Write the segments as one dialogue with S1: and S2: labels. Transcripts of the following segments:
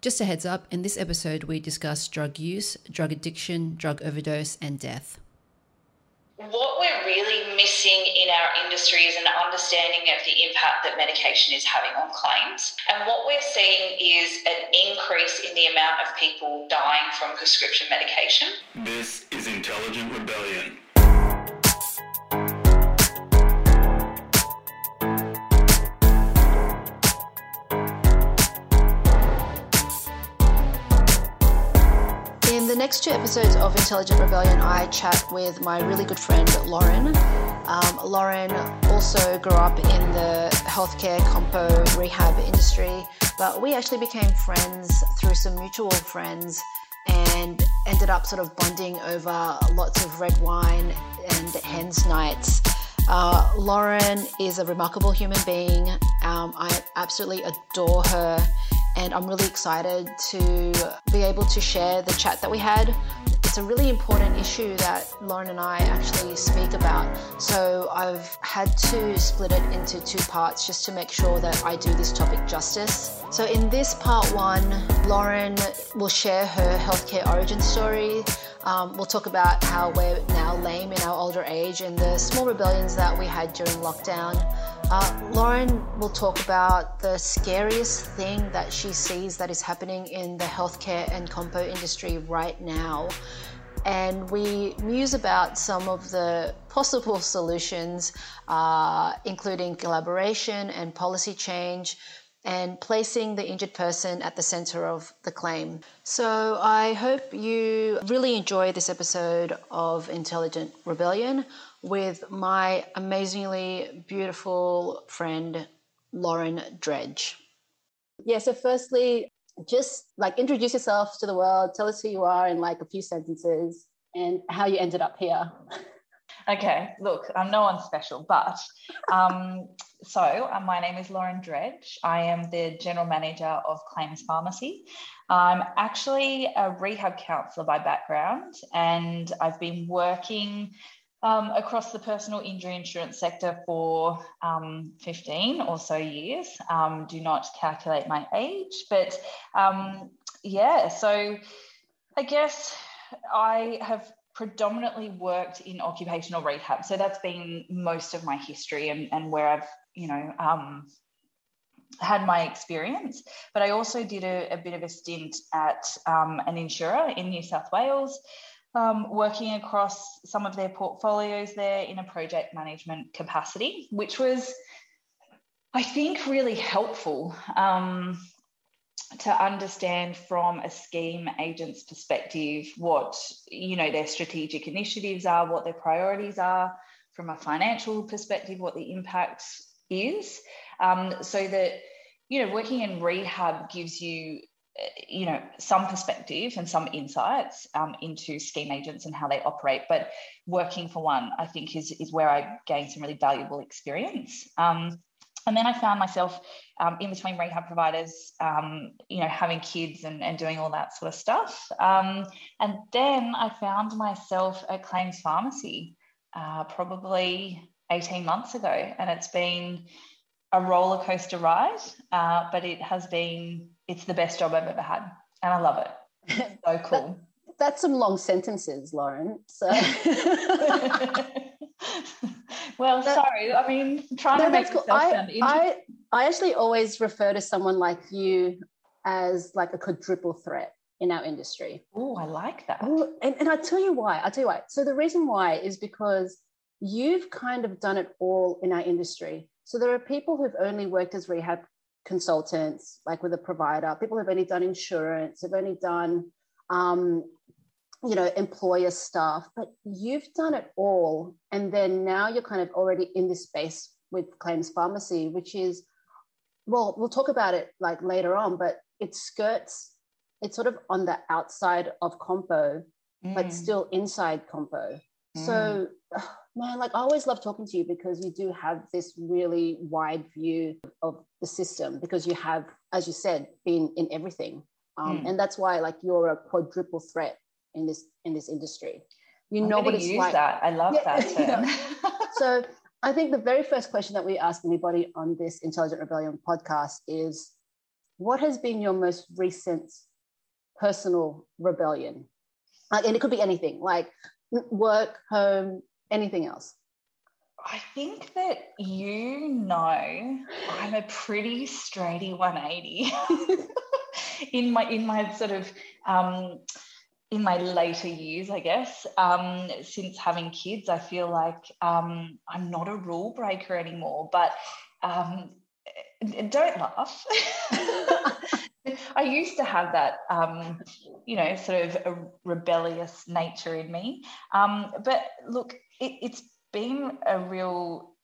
S1: Just a heads up in this episode, we discuss drug use, drug addiction, drug overdose, and death.
S2: What we're really missing in our industry is an understanding of the impact that medication is having on claims. And what we're seeing is an increase in the amount of people dying from prescription medication.
S3: This is Intelligent Rebellion.
S1: Next two episodes of Intelligent Rebellion, I chat with my really good friend Lauren. Um, Lauren also grew up in the healthcare compo rehab industry, but we actually became friends through some mutual friends and ended up sort of bonding over lots of red wine and hens nights. Uh, Lauren is a remarkable human being. Um, I absolutely adore her and I'm really excited to be able to share the chat that we had. It's a really important issue that Lauren and I actually speak about. So I've had to split it into two parts just to make sure that I do this topic justice. So in this part one, Lauren will share her healthcare origin story. Um, we'll talk about how we're now lame in our older age and the small rebellions that we had during lockdown. Uh, Lauren will talk about the scariest thing that she sees that is happening in the healthcare and compo industry right now. And we muse about some of the possible solutions, uh, including collaboration and policy change, and placing the injured person at the center of the claim. So I hope you really enjoy this episode of Intelligent Rebellion with my amazingly beautiful friend, Lauren Dredge.
S4: Yeah, so firstly, just like introduce yourself to the world, tell us who you are in like a few sentences and how you ended up here.
S2: Okay, look, I'm no one special, but um, so uh, my name is Lauren Dredge. I am the general manager of Claims Pharmacy. I'm actually a rehab counsellor by background, and I've been working um, across the personal injury insurance sector for um, 15 or so years. Um, do not calculate my age, but um, yeah, so I guess I have predominantly worked in occupational rehab. So that's been most of my history and, and where I've, you know, um, had my experience. But I also did a, a bit of a stint at um, an insurer in New South Wales um, working across some of their portfolios there in a project management capacity, which was, I think, really helpful um, to understand from a scheme agent's perspective what you know their strategic initiatives are, what their priorities are, from a financial perspective, what the impact is, um, so that you know working in rehab gives you you know some perspective and some insights um, into scheme agents and how they operate but working for one i think is, is where i gained some really valuable experience. Um, and then i found myself um, in between rehab providers um, you know having kids and, and doing all that sort of stuff. Um, and then i found myself at claims pharmacy uh, probably 18 months ago and it's been a roller coaster ride uh, but it has been it's the best job I've ever had. And I love it. so cool.
S4: that, that's some long sentences, Lauren. So
S2: well, that, sorry. I mean, trying no, to make cool. I,
S4: I, I actually always refer to someone like you as like a quadruple threat in our industry.
S2: Oh, I like that.
S4: Ooh, and, and I'll tell you why. I'll tell you why. So the reason why is because you've kind of done it all in our industry. So there are people who've only worked as rehab consultants, like with a provider. People who've only done insurance, have only done, um, you know, employer stuff, but you've done it all. And then now you're kind of already in this space with claims pharmacy, which is, well, we'll talk about it like later on, but it skirts, it's sort of on the outside of compo, mm. but still inside compo. Mm. So, man, like I always love talking to you because you do have this really wide view of the system because you have, as you said, been in everything. Um, mm. And that's why like you're a quadruple threat in this in this industry.
S2: You I'm know what it's use like. That. I love yeah, that
S4: term. so I think the very first question that we ask anybody on this Intelligent Rebellion podcast is
S1: what has been your most recent personal rebellion? Like, and it could be anything, like work, home, anything else.
S2: I think that you know I'm a pretty straighty 180 in my in my sort of um, in my later years, I guess. Um, since having kids, I feel like um, I'm not a rule breaker anymore. But um, don't laugh. I used to have that, um, you know, sort of a rebellious nature in me. Um, but look, it, it's been a real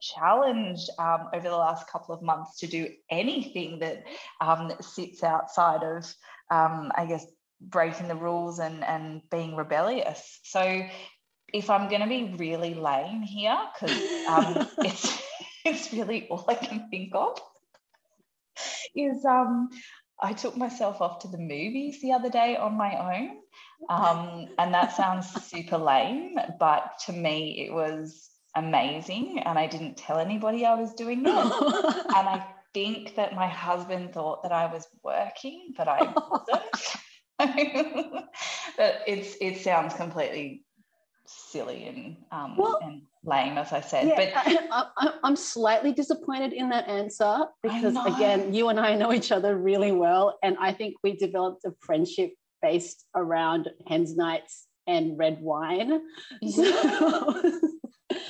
S2: challenge um, over the last couple of months to do anything that um, sits outside of, um, I guess, breaking the rules and, and being rebellious. So if I'm going to be really lame here, because um, it's, it's really all I can think of, is um, I took myself off to the movies the other day on my own. Um, and that sounds super lame, but to me, it was amazing. And I didn't tell anybody I was doing it. and I think that my husband thought that I was working, but I wasn't. but it's it sounds completely silly and um, well, and lame, as I said. Yeah, but
S1: I, am slightly disappointed in that answer because, again, you and I know each other really well, and I think we developed a friendship based around hens nights and red wine. So,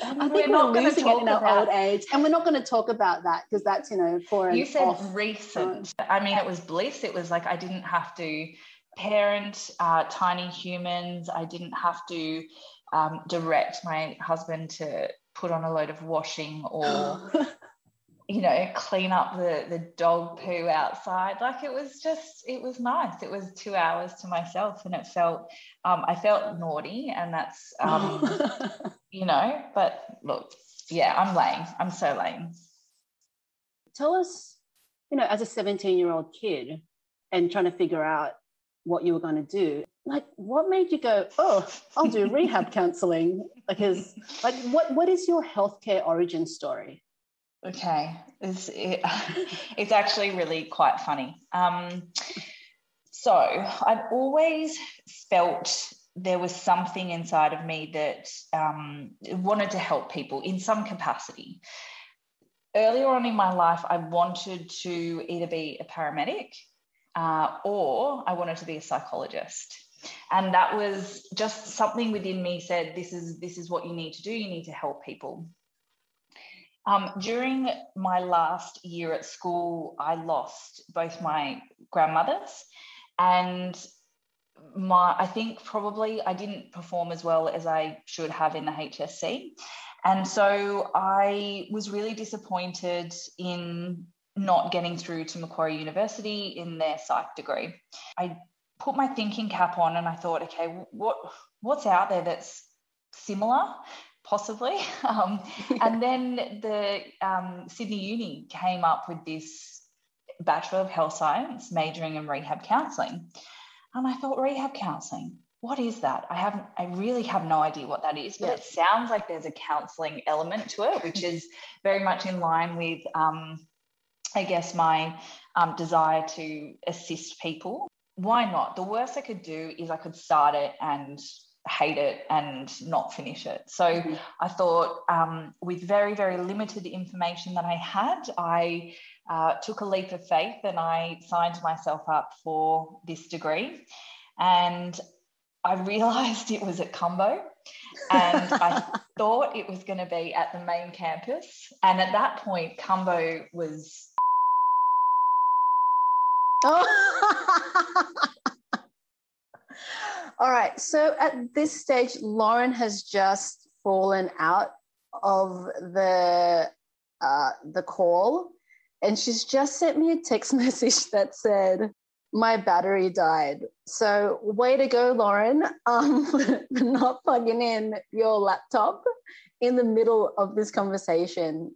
S1: I think we're, we're losing it in our old age, and we're not going to talk about that because that's you know for
S2: you said off, recent. I mean, it was bliss. It was like I didn't have to parent uh, tiny humans. I didn't have to um, direct my husband to put on a load of washing or you know clean up the the dog poo outside. Like it was just it was nice. It was two hours to myself and it felt um, i felt naughty and that's um, you know but look yeah i'm lame. I'm so lame.
S1: Tell us you know as a 17 year old kid and trying to figure out what you were going to do like what made you go oh i'll do rehab counseling because like what what is your healthcare origin story?
S2: Okay. It's it, it's actually really quite funny. Um so i've always felt there was something inside of me that um, wanted to help people in some capacity. Earlier on in my life i wanted to either be a paramedic uh, or i wanted to be a psychologist and that was just something within me said this is this is what you need to do. You need to help people. Um, during my last year at school i lost both my grandmothers and my i think probably i didn't perform as well as i should have in the hsc and so i was really disappointed in not getting through to macquarie university in their psych degree. I put my thinking cap on and I thought, okay, what what's out there that's similar, possibly? Um, and then the um, Sydney Uni came up with this Bachelor of Health Science majoring in rehab counselling. And I thought, rehab counselling, what is that? I haven't, I really have no idea what that is, but yeah. it sounds like there's a counselling element to it, which is very much in line with, um, I guess, my um, desire to assist people why not? The worst I could do is I could start it and hate it and not finish it. So mm-hmm. I thought, um, with very, very limited information that I had, I uh, took a leap of faith and I signed myself up for this degree. And I realized it was at Cumbo and I thought it was going to be at the main campus. And at that point, Cumbo was
S1: Oh. All right. So at this stage, Lauren has just fallen out of the uh, the call, and she's just sent me a text message that said, "My battery died." So way to go, Lauren, um, not plugging in your laptop in the middle of this conversation.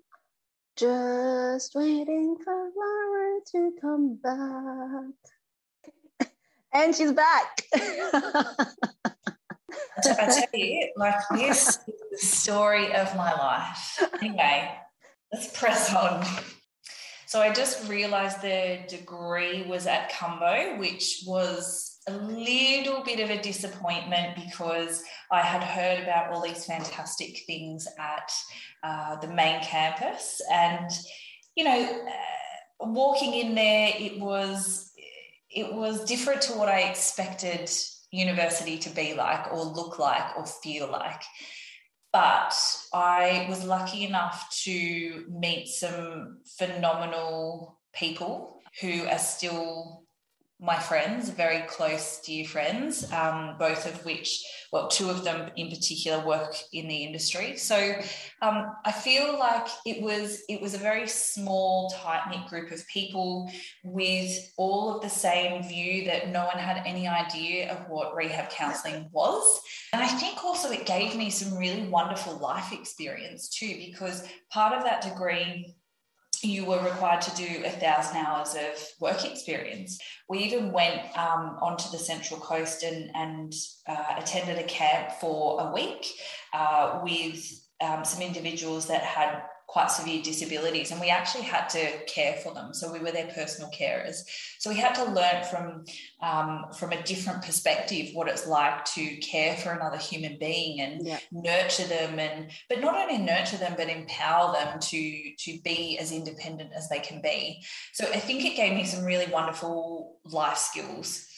S1: Just waiting for Lauren to come back. and she's back.
S5: I tell you, like this is the story of my life. Anyway, let's press on.
S2: So I just realized the degree was at Cumbo, which was a little bit of a disappointment because I had heard about all these fantastic things at uh, the main campus. And, you know, uh, walking in there, it was it was different to what I expected university to be like or look like or feel like. But I was lucky enough to meet some phenomenal people who are still my friends, very close, dear friends, um, both of which, well, two of them in particular work in the industry. So um, I feel like it was it was a very small, tight knit group of people with all of the same view that no one had any idea of what rehab counselling was, and I think also it gave me some really wonderful life experience too, because part of that degree you were required to do a thousand hours of work experience. We even went um, onto the Central Coast and, and uh, attended a camp for a week uh, with um, some individuals that had quite severe disabilities and we actually had to care for them. So we were their personal carers. So we had to learn from um, from a different perspective what it's like to care for another human being and yeah. nurture them and but not only nurture them but empower them to to be as independent as they can be. So i think it gave me some really wonderful life skills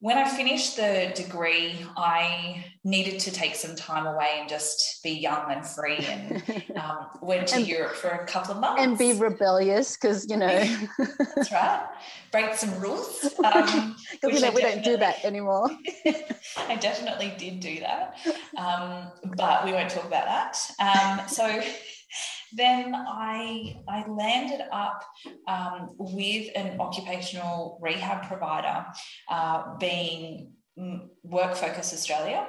S2: when I finished the degree, I needed to take some time away and just be young and free and um, went to and, Europe for a couple of months.
S1: And be rebellious because, you know.
S2: That's right. Break some rules. Because,
S1: um, you know, we don't do that anymore.
S2: I definitely did do that. Um, but we won't talk about that. Um, so then I, I landed up um, with an occupational rehab provider, uh, being Work Focus Australia.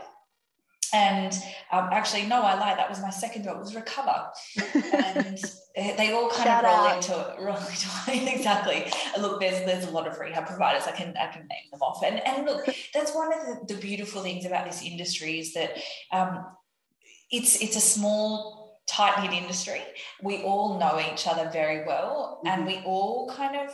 S2: And um, actually, no, I lied. That was my second job. It was Recover, and they all kind Shout of roll out. into roll into exactly. Look, there's there's a lot of rehab providers. I can I can name them off. And and look, that's one of the, the beautiful things about this industry is that um, it's it's a small tight knit industry. We all know each other very well, mm-hmm. and we all kind of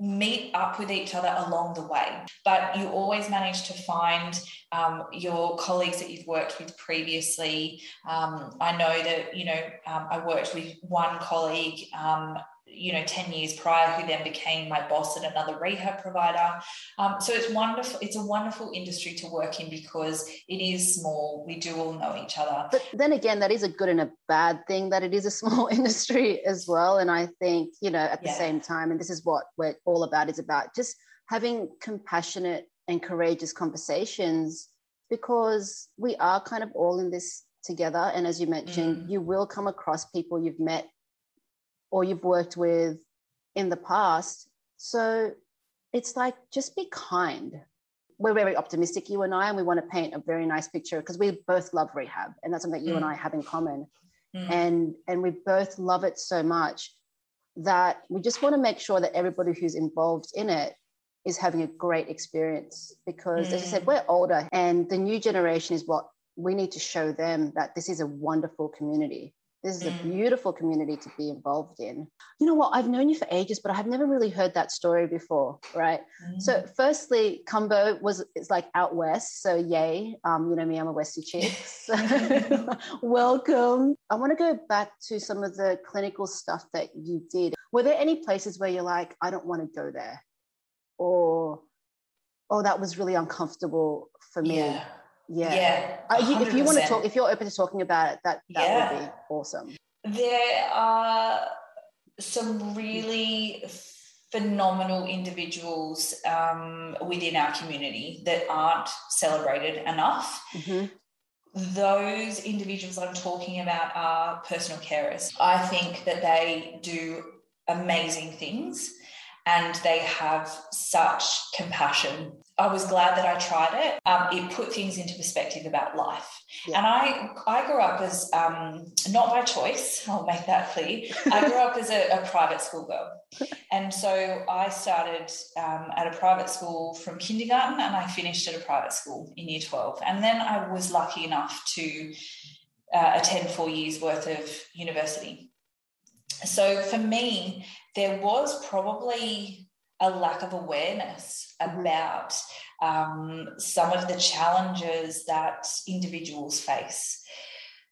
S2: meet up with each other along the way. But you always manage to find um, your colleagues that you've worked with previously. Um, I know that, you know, um, I worked with one colleague um, you know 10 years prior who then became my boss at another rehab provider. Um, so it's wonderful it's a wonderful industry to work in because it is small. We do all know each other.
S1: But then again that is a good and a bad thing that it is a small industry as well. And i think you know at the yeah. same time and this is what we're all about is about just having compassionate and courageous conversations because we are kind of all in this together. And as you mentioned mm. you will come across people you've met or you've worked with in the past. So it's like just be kind. We're very optimistic, you and I, and we want to paint a very nice picture because we both love rehab, and that's something that you mm. and I have in common. Mm. And and we both love it so much that we just want to make sure that everybody who's involved in it is having a great experience because mm. as I said, we're older and the new generation is what we need to show them that this is a wonderful community this is a mm. beautiful community to be involved in. You know what? I've known you for ages, but I've never really heard that story before, right? Mm. So, firstly, Cumbo was it's like out west, so yay! Um, you know me, I'm a Westie chick. So welcome. I want to go back to some of the clinical stuff that you did. Were there any places where you're like, I don't want to go there, or oh, that was really uncomfortable for me? Yeah yeah. Yeah. You, if you want to talk, if you're open to talking about it, that, that yeah. would be awesome.
S2: There are some really phenomenal individuals um, within our community that aren't celebrated enough. Mm-hmm. Those individuals I'm talking about are personal carers. I think that they do amazing things and they have such compassion I was glad that I tried it. Um, it put things into perspective about life. Yeah. And I, I grew up as um, not by choice. I'll make that clear. I grew up as a, a, private school girl, and so I started um, at a private school from kindergarten, and I finished at a private school in year twelve. And then I was lucky enough to uh, attend four years worth of university. So for me, there was probably a lack of awareness mm-hmm. about um, some of the challenges that individuals face.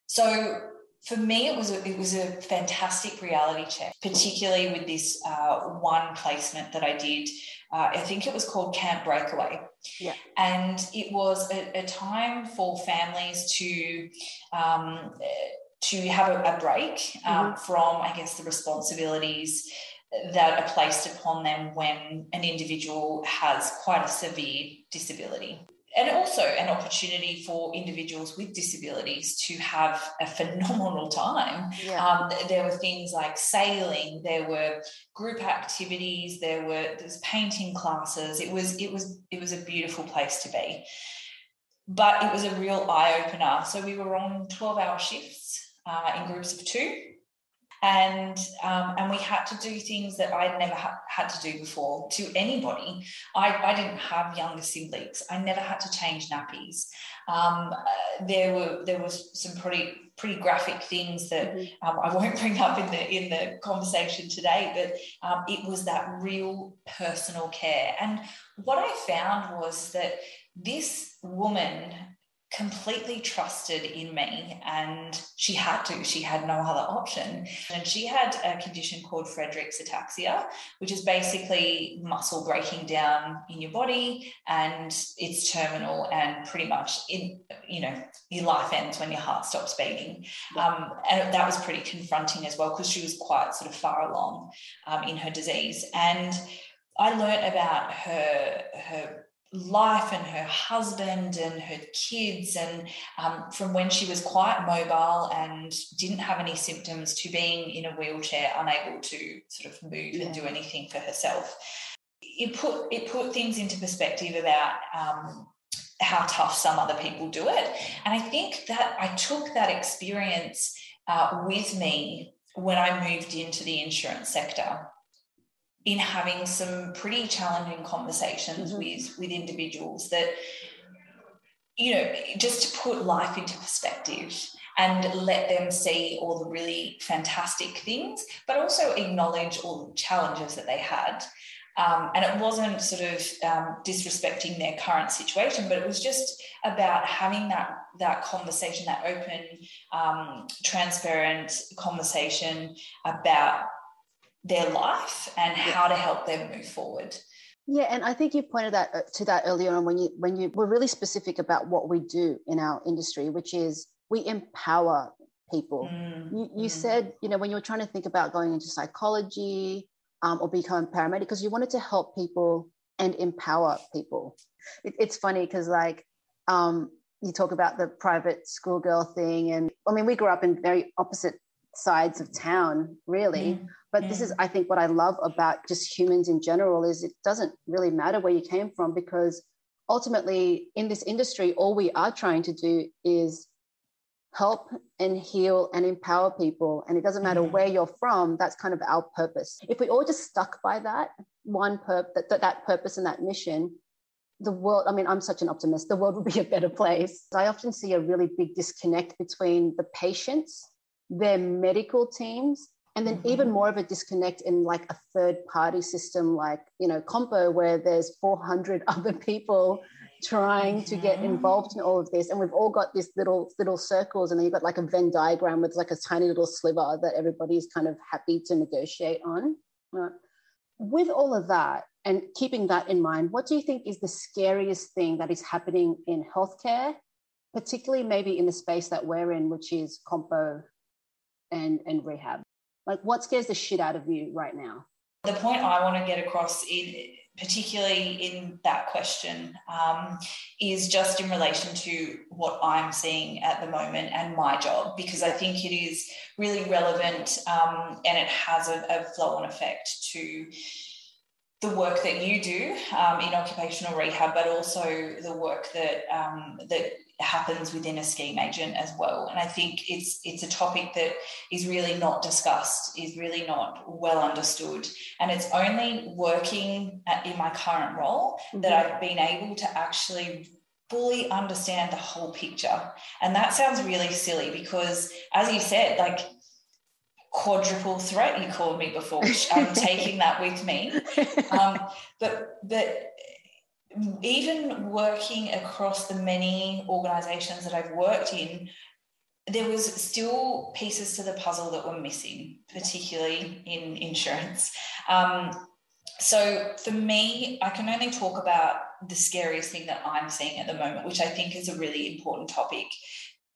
S2: So for me, it was a, it was a fantastic reality check, particularly with this uh, one placement that I did. Uh, I think it was called Camp Breakaway,
S1: yeah.
S2: and it was a, a time for families to um, to have a, a break um, mm-hmm. from, I guess, the responsibilities that are placed upon them when an individual has quite a severe disability and also an opportunity for individuals with disabilities to have a phenomenal time. Yeah. Um, there were things like sailing, there were group activities, there were there's painting classes. It was it was it was a beautiful place to be, but it was a real eye opener. So we were on twelve hour shifts uh, in groups of two and um, and we had to do things that I'd never ha- had to do before to anybody. I, I didn't have younger siblings. I never had to change nappies. Um, uh, there were there was some pretty pretty graphic things that mm-hmm. um, I won't bring up in the in the conversation today, but um, it was that real personal care. And what I found was that this woman completely trusted in me and she had to. She had no other option. And she had a condition called Friedreich's ataxia which is basically muscle breaking down in your body and it's terminal and pretty much in you know your life ends when your heart stops beating. Um, and that was pretty confronting as well because she was quite sort of far along um, in her disease. And I learned about her her life and her husband and her kids and um, from when she was quite mobile and didn't have any symptoms to being in a wheelchair unable to sort of move yeah. and do anything for herself. It put it put things into perspective about um, how tough some other people do it. And i think that i took that experience uh, with me when i moved into the insurance sector in having some pretty challenging conversations mm-hmm. with with individuals that you know just to put life into perspective and let them see all the really fantastic things but also acknowledge all the challenges that they had um, and it wasn't sort of um, disrespecting their current situation, but it was just about having that that conversation, that open, um, transparent conversation about their life and how to help them move forward.
S1: Yeah, and I think you pointed that uh, to that earlier on when you when you were really specific about what we do in our industry, which is we empower people. Mm, you, you mm. said, you know, when you were trying to think about going into psychology um, or become a paramedic, because you wanted to help people and empower people. It, it's funny because like um, you talk about the private schoolgirl thing, and I mean, we grew up in very opposite sides of town, really. Mm. But this is, I think, what I love about just humans in general is it doesn't really matter where you came from because ultimately in this industry, all we are trying to do is help and heal and empower people. And it doesn't matter mm. where you're from, that's kind of our purpose. If we all just stuck by that one purpose, that, that purpose and that mission, the world, I mean, I'm such an optimist, the world would be a better place. I often see a really big disconnect between the patients, their medical teams, and then mm-hmm. even more of a disconnect in like a third party system like you know compo where there's 400 other people trying to get mm-hmm. involved in all of this and we've all got these little little circles and then you've got like a venn diagram with like a tiny little sliver that everybody's kind of happy to negotiate on right? with all of that and keeping that in mind what do you think is the scariest thing that is happening in healthcare particularly maybe in the space that we're in which is compo and and rehab like, what scares the shit out of you right now?
S2: The point I want to get across, in, particularly in that question, um, is just in relation to what I'm seeing at the moment and my job, because I think it is really relevant um, and it has a, a flow on effect to the work that you do um, in occupational rehab, but also the work that um, that happens within a scheme agent as well. And I think it's it's a topic that is really not discussed, is really not well understood, and it's only working at, in my current role mm-hmm. that I've been able to actually fully understand the whole picture. And that sounds really silly because, as you said, like quadruple threat you called me before which i'm taking that with me um, but but even working across the many organizations that i've worked in there was still pieces to the puzzle that were missing particularly in insurance um, so for me i can only talk about the scariest thing that i'm seeing at the moment which i think is a really important topic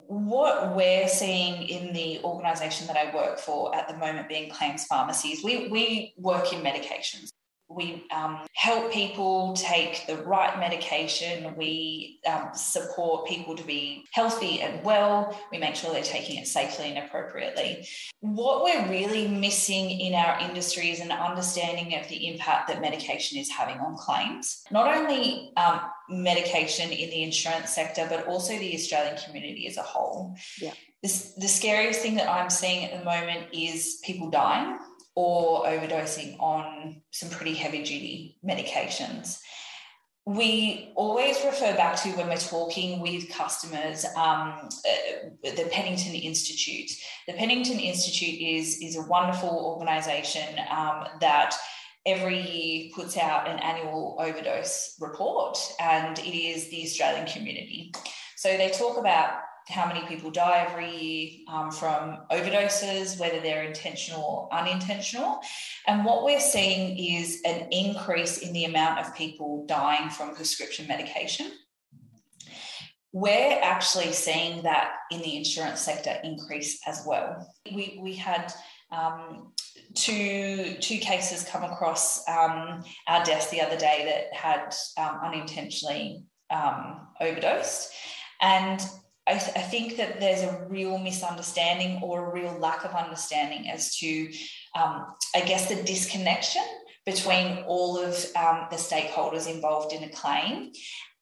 S2: what we're seeing in the organization that I work for at the moment, being claims pharmacies, we, we work in medications. We um, help people take the right medication. We um, support people to be healthy and well. We make sure they're taking it safely and appropriately. What we're really missing in our industry is an understanding of the impact that medication is having on claims. Not only um, medication in the insurance sector, but also the Australian community as a whole.
S1: Yeah.
S2: This, the scariest thing that I'm seeing at the moment is people dying or overdosing on some pretty heavy duty medications. We always refer back to when we're talking with customers um, uh, the Pennington Institute. The Pennington Institute is, is a wonderful organisation um, that every year puts out an annual overdose report, and it is the Australian community. So they talk about how many people die every year um, from overdoses, whether they're intentional or unintentional. And what we're seeing is an increase in the amount of people dying from prescription medication. We're actually seeing that in the insurance sector increase as well. We, we had um, two two cases come across um, our desk the other day that had um, unintentionally um, overdosed, and I, th- I, think that there's a real misunderstanding or a real lack of understanding as to, um, I guess, the disconnection between all of um, the stakeholders involved in a claim.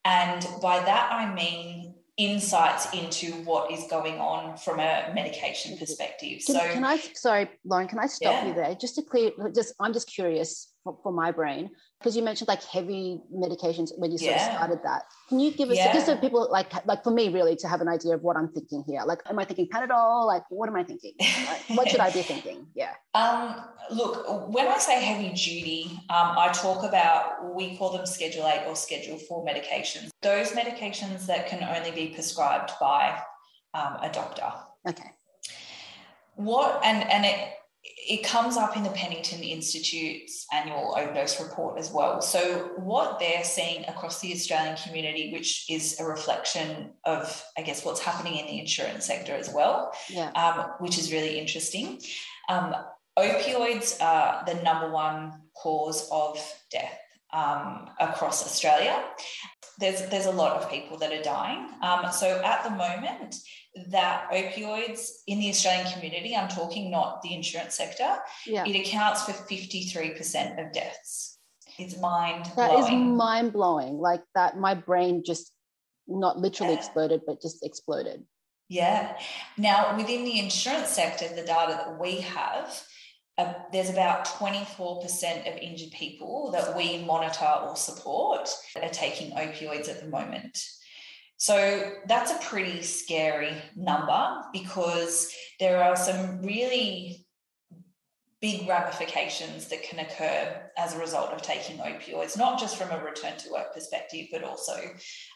S2: And by that, I mean insights into what is going on from a medication perspective.
S1: Can,
S2: so,
S1: can I, sorry, Lauren, can I stop yeah. you there? Just to clear, just I'm just curious for, for my brain because you mentioned like heavy medications when you sort yeah. of started that. Can you give us yeah. just so people like like for me really to have an idea of what I'm thinking here? Like, am I thinking Panadol? Like, what am I thinking? Like, what should I be thinking? Yeah.
S2: Um, look, when I say heavy duty, um, I talk about we call them Schedule Eight or Schedule Four medications. Those medications that can only be prescribed by um, a doctor.
S1: Okay.
S2: What and and it it comes up in the Pennington Institute's annual overdose report as well. So, what they're seeing across the Australian community, which is a reflection of, I guess, what's happening in the insurance sector as well,
S1: yeah.
S2: um, which is really interesting. Um, opioids are the number one cause of death um, across Australia. There's, there's a lot of people that are dying. Um, so, at the moment, that opioids in the Australian community, I'm talking not the insurance sector,
S1: yeah.
S2: it accounts for 53% of deaths. It's mind
S1: That is mind blowing. Like that, my brain just not literally yeah. exploded, but just exploded.
S2: Yeah. Now, within the insurance sector, the data that we have, there's about 24% of injured people that we monitor or support that are taking opioids at the moment. So that's a pretty scary number because there are some really big ramifications that can occur as a result of taking opioids, not just from a return to work perspective, but also,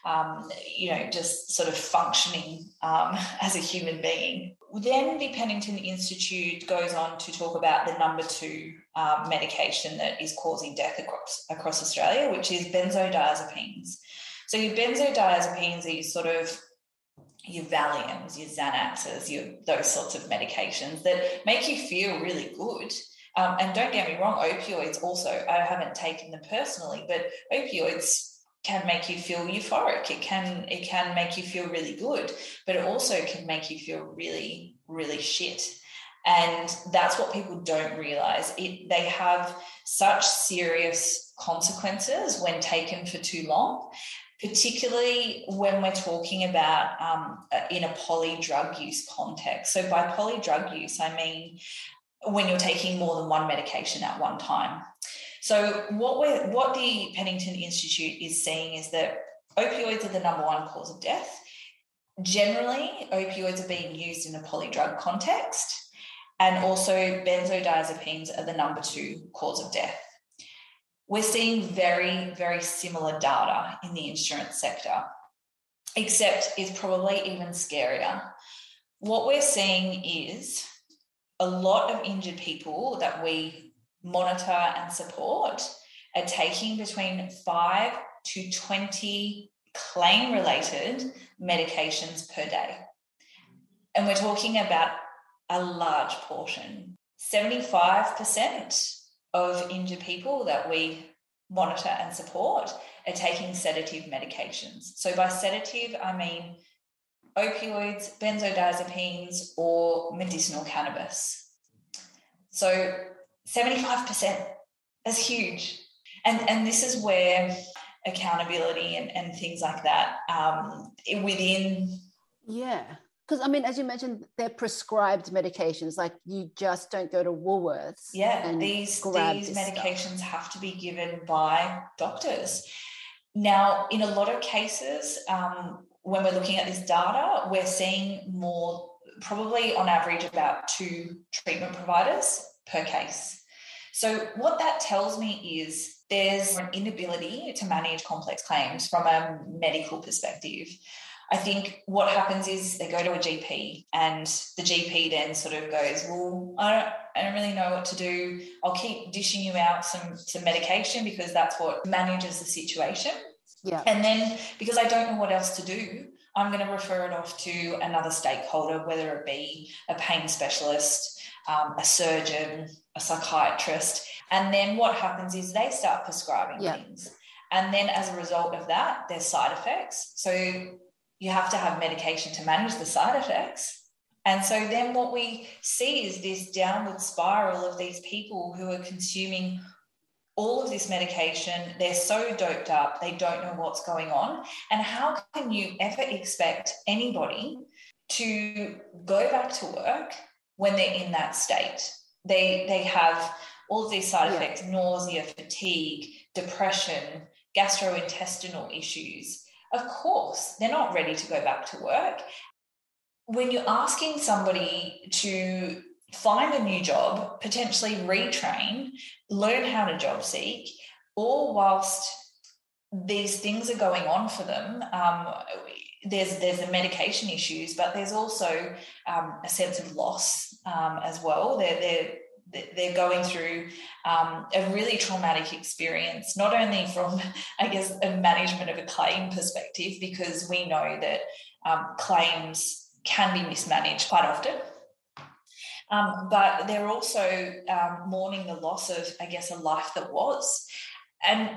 S2: um, you know, just sort of functioning um, as a human being. Then the Pennington Institute goes on to talk about the number two um, medication that is causing death across, across Australia, which is benzodiazepines. So your benzodiazepines are your sort of your Valiums, your Xanaxes, your those sorts of medications that make you feel really good. Um, and don't get me wrong, opioids also. I haven't taken them personally, but opioids can make you feel euphoric. It can it can make you feel really good, but it also can make you feel really really shit. And that's what people don't realize. It they have such serious consequences when taken for too long particularly when we're talking about um, uh, in a poly drug use context. So, by poly drug use, I mean when you're taking more than one medication at one time. So, what we what the Pennington Institute is seeing is that opioids are the number one cause of death. Generally, opioids are being used in a poly drug context. And also, benzodiazepines are the number two cause of death. We're seeing very, very similar data in the insurance sector, except it's probably even scarier. What we're seeing is a lot of injured people that we monitor and support are taking between five to 20 claim related medications per day. And we're talking about a large portion. 75% of injured people that we monitor and support are taking sedative medications. So, by sedative, I mean opioids, benzodiazepines, or medicinal cannabis. So, 75%, that's huge. And, and this is where accountability and, and things like that um, within.
S1: Yeah. Because I mean, as you mentioned, they're prescribed medications. Like you just don't go to Woolworths.
S2: Yeah, and these these medications stuff. have to be given by doctors. Now, in a lot of cases, um, when we're looking at this data, we're seeing more, probably on average, about two treatment providers per case. So, what that tells me is there's an inability to manage complex claims from a medical perspective. I think what happens is they go to a GP and the GP then sort of goes, Well, I don't, I don't really know what to do. I'll keep dishing you out some, some medication because that's what manages the situation.
S1: Yeah.
S2: And then because I don't know what else to do, I'm going to refer it off to another stakeholder, whether it be a pain specialist, um, a surgeon, a psychiatrist. And then what happens is they start prescribing yeah. things. And then as a result of that, there's side effects. So you have to have medication to manage the side effects. And so then what we see is this downward spiral of these people who are consuming all of this medication. They're so doped up, they don't know what's going on. And how can you ever expect anybody to go back to work when they're in that state? They, they have all of these side effects yeah. nausea, fatigue, depression, gastrointestinal issues. Of course, they're not ready to go back to work. When you're asking somebody to find a new job, potentially retrain, learn how to job seek, all whilst these things are going on for them. Um, there's there's the medication issues, but there's also um, a sense of loss um, as well. They're they're they're going through um, a really traumatic experience, not only from, I guess, a management of a claim perspective, because we know that um, claims can be mismanaged quite often. Um, but they're also um, mourning the loss of, I guess, a life that was, and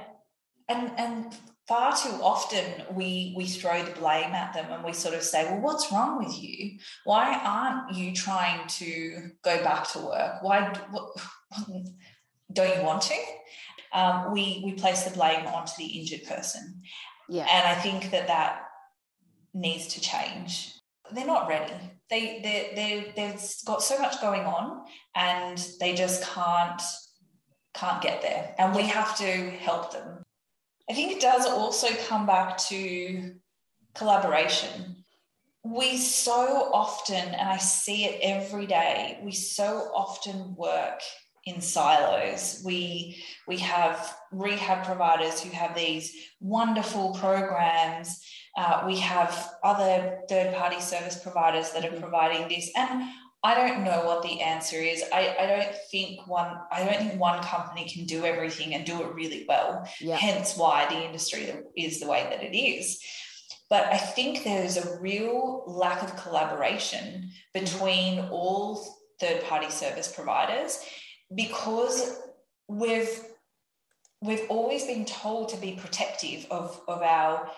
S2: and and far too often we we throw the blame at them and we sort of say, well, what's wrong with you? Why aren't you trying to go back to work? Why what, don't you want to? Um, we we place the blame onto the injured person.
S1: Yeah,
S2: and I think that that needs to change. They're not ready. They they they they've got so much going on, and they just can't can't get there. And we have to help them I think it does also come back to collaboration. We so often, and I see it every day, we so often work in silos. We we have rehab providers who have these wonderful programs. Uh, we have other third party service providers that are providing this, and I don't know what the answer is. I, I don't think one I don't think one company can do everything and do it really well. Yeah. Hence why the industry is the way that it is. But I think there's a real lack of collaboration between all third party service providers because we've we've always been told to be protective of, of our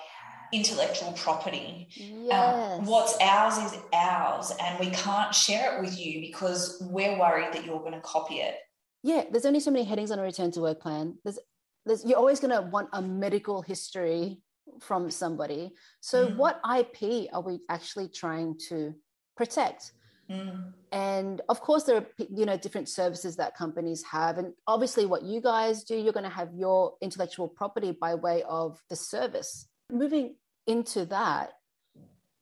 S2: intellectual property.
S1: Um, yes.
S2: Um, what's ours is ours, and we can't share it with you because we're worried that you're going to copy it.
S1: Yeah, there's only so many headings on a return to work plan. There's, there's you're always going to want a medical history from somebody. So, mm. what IP are we actually trying to protect?
S2: Mm.
S1: And of course, there are you know different services that companies have, and obviously, what you guys do, you're going to have your intellectual property by way of the service. Moving into that,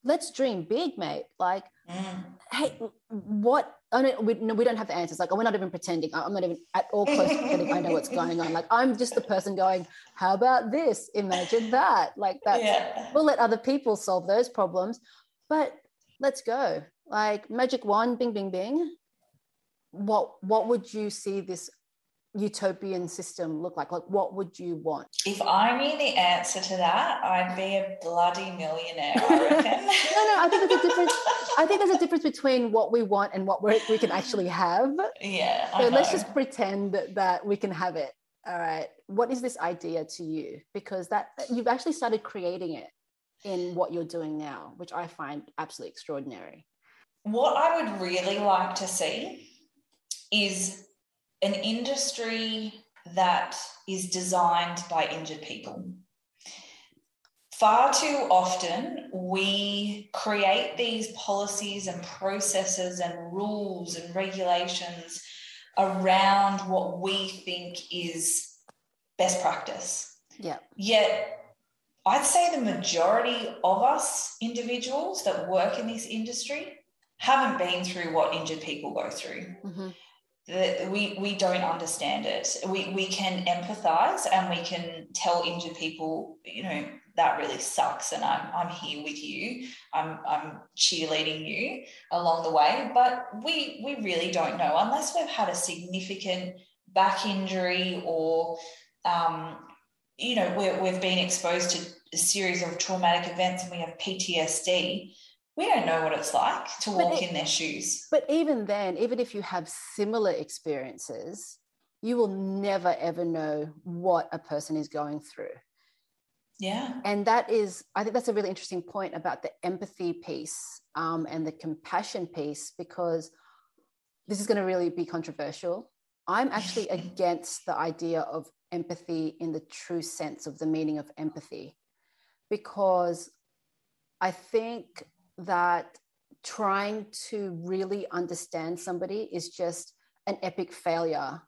S1: let's dream big, mate. Like,
S2: mm.
S1: hey, what I mean, we, no, we don't have the answers. Like, we're not even pretending. I'm not even at all close to pretending I know what's going on. Like, I'm just the person going, how about this? Imagine that. Like, that. Yeah. We'll let other people solve those problems. But let's go. Like, magic wand, bing, bing, bing. What, what would you see this utopian system look like? Like, what would you want?
S2: If I knew the answer to that, I'd be a bloody millionaire. I reckon. no,
S1: no, I think there's a difference. I think there's a difference between what we want and what we can actually have.
S2: Yeah.
S1: So let's uh-huh. just pretend that we can have it. All right. What is this idea to you? Because that you've actually started creating it in what you're doing now, which I find absolutely extraordinary.
S2: What I would really like to see is an industry that is designed by injured people. Far too often, we create these policies and processes and rules and regulations around what we think is best practice.
S1: Yeah.
S2: Yet, I'd say the majority of us individuals that work in this industry haven't been through what injured people go through. Mm-hmm that we we don't understand it. We we can empathize and we can tell injured people, you know, that really sucks, and I'm I'm here with you. I'm I'm cheerleading you along the way. But we we really don't know unless we've had a significant back injury or um, you know we we've been exposed to a series of traumatic events and we have PTSD we don't know what it's like to walk it, in their shoes.
S1: But even then, even if you have similar experiences, you will never ever know what a person is going through.
S2: Yeah.
S1: And that is, I think that's a really interesting point about the empathy piece um, and the compassion piece, because this is going to really be controversial. I'm actually against the idea of empathy in the true sense of the meaning of empathy, because I think that trying to really understand somebody is just an epic failure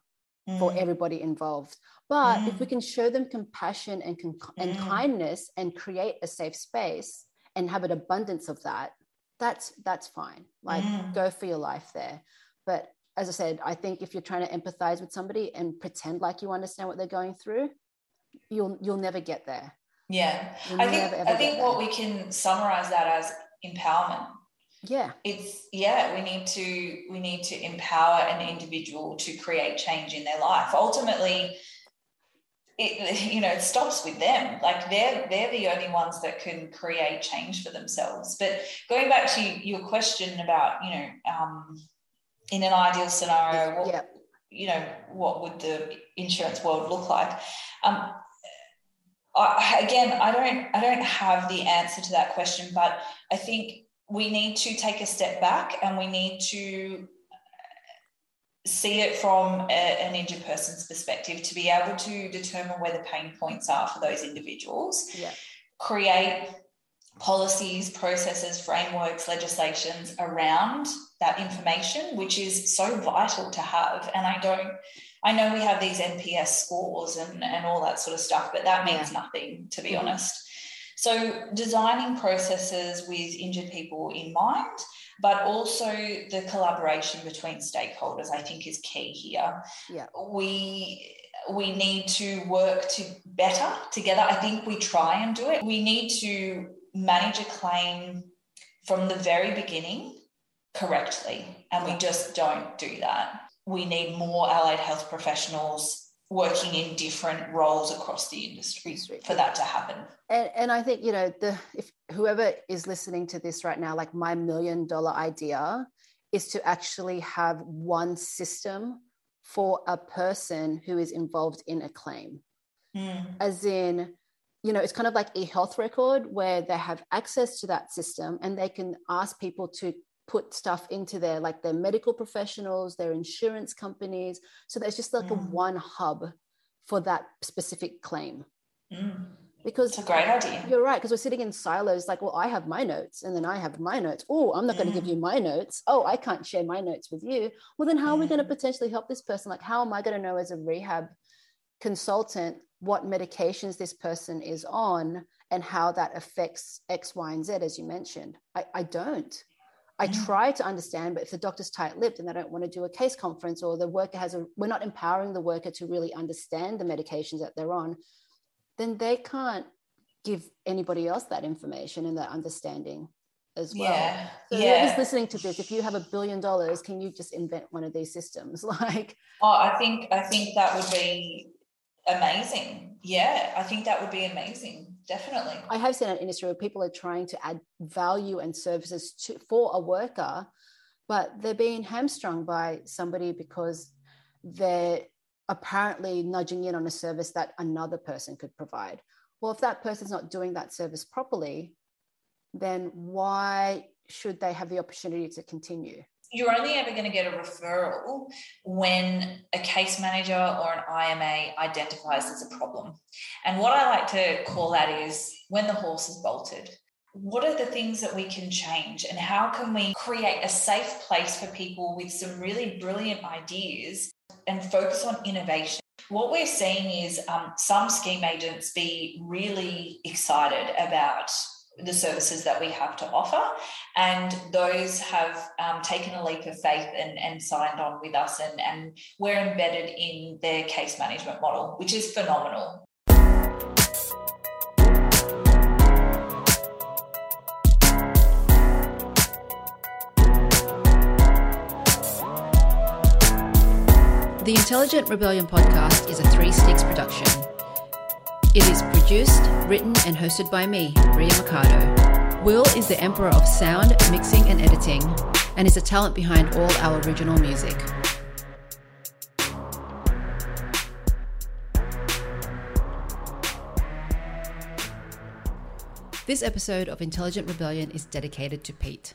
S1: mm. for everybody involved. But mm. if we mm. can show them compassion and, con- and mm. kindness and create a safe space and have an abundance of that, that's that's fine. Like mm. go for your life there. But as I said, I think if you're trying to empathize with somebody and pretend like you understand what they're going through, you'll you'll never get there.
S2: Yeah, I think I think what we can summarize that as empowerment.
S1: Yeah.
S2: It's yeah we need to we need to empower an individual to create change in their life. Ultimately it you know it stops with them. Like they're they're the only ones that can create change for themselves. But going back to your question about you know um, in an ideal scenario what,
S1: yeah.
S2: you know what would the insurance world look like? Um, I, again, I don't I don't have the answer to that question, but I think we need to take a step back and we need to see it from a, an injured person's perspective to be able to determine where the pain points are for those individuals.
S1: Yeah.
S2: Create policies, processes, frameworks, legislations around that information, which is so vital to have. And I don't I know we have these NPS scores and, and all that sort of stuff, but that means yeah. nothing, to be mm-hmm. honest. So, designing processes with injured people in mind, but also the collaboration between stakeholders, I think, is key here.
S1: Yeah.
S2: We we need to work to better together. I think we try and do it. We need to manage a claim from the very beginning correctly, and we just don't do that we need more allied health professionals working in different roles across the industry for that to happen.
S1: And, and I think, you know, the if whoever is listening to this right now, like my million dollar idea is to actually have one system for a person who is involved in a claim. Mm. As in, you know, it's kind of like a health record where they have access to that system and they can ask people to put stuff into their like their medical professionals their insurance companies. So there's just like mm. a one hub for that specific claim.
S2: Mm.
S1: because
S2: it's a great idea.
S1: you're right because we're sitting in silos like well i have my notes and then i have my notes. Oh i'm not mm. going to give you my notes. Oh i can't share my notes with you. Well then how are we going to mm. potentially help this person? Like how am i going to know as a rehab consultant what medications this person is on and how that affects x y and z as you mentioned? I, I don't I mm. try to understand, but if the doctor's tight lipped and they don't want to do a case conference or the worker has a, we're not empowering the worker to really understand the medications that they're on, then they can't give anybody else that information and that understanding as well. Yeah. So yeah. whoever's listening to this, if you have a billion dollars, can you just invent one of these systems? Like
S2: Oh, I think I think that would be amazing. Yeah, I think that would be amazing definitely.
S1: I have seen an industry where people are trying to add value and services to, for a worker, but they're being hamstrung by somebody because they're apparently nudging in on a service that another person could provide. Well, if that person's not doing that service properly, then why should they have the opportunity to continue?
S2: You're only ever going to get a referral when a case manager or an IMA identifies there's a problem. And what I like to call that is when the horse is bolted. What are the things that we can change, and how can we create a safe place for people with some really brilliant ideas and focus on innovation? What we're seeing is um, some scheme agents be really excited about the services that we have to offer. And those have um, taken a leap of faith and, and signed on with us, and, and we're embedded in their case management model, which is phenomenal.
S6: The Intelligent Rebellion podcast is a Three Sticks production. It is produced, written, and hosted by me, Ria Mercado. Will is the emperor of sound, mixing, and editing, and is the talent behind all our original music. This episode of Intelligent Rebellion is dedicated to Pete.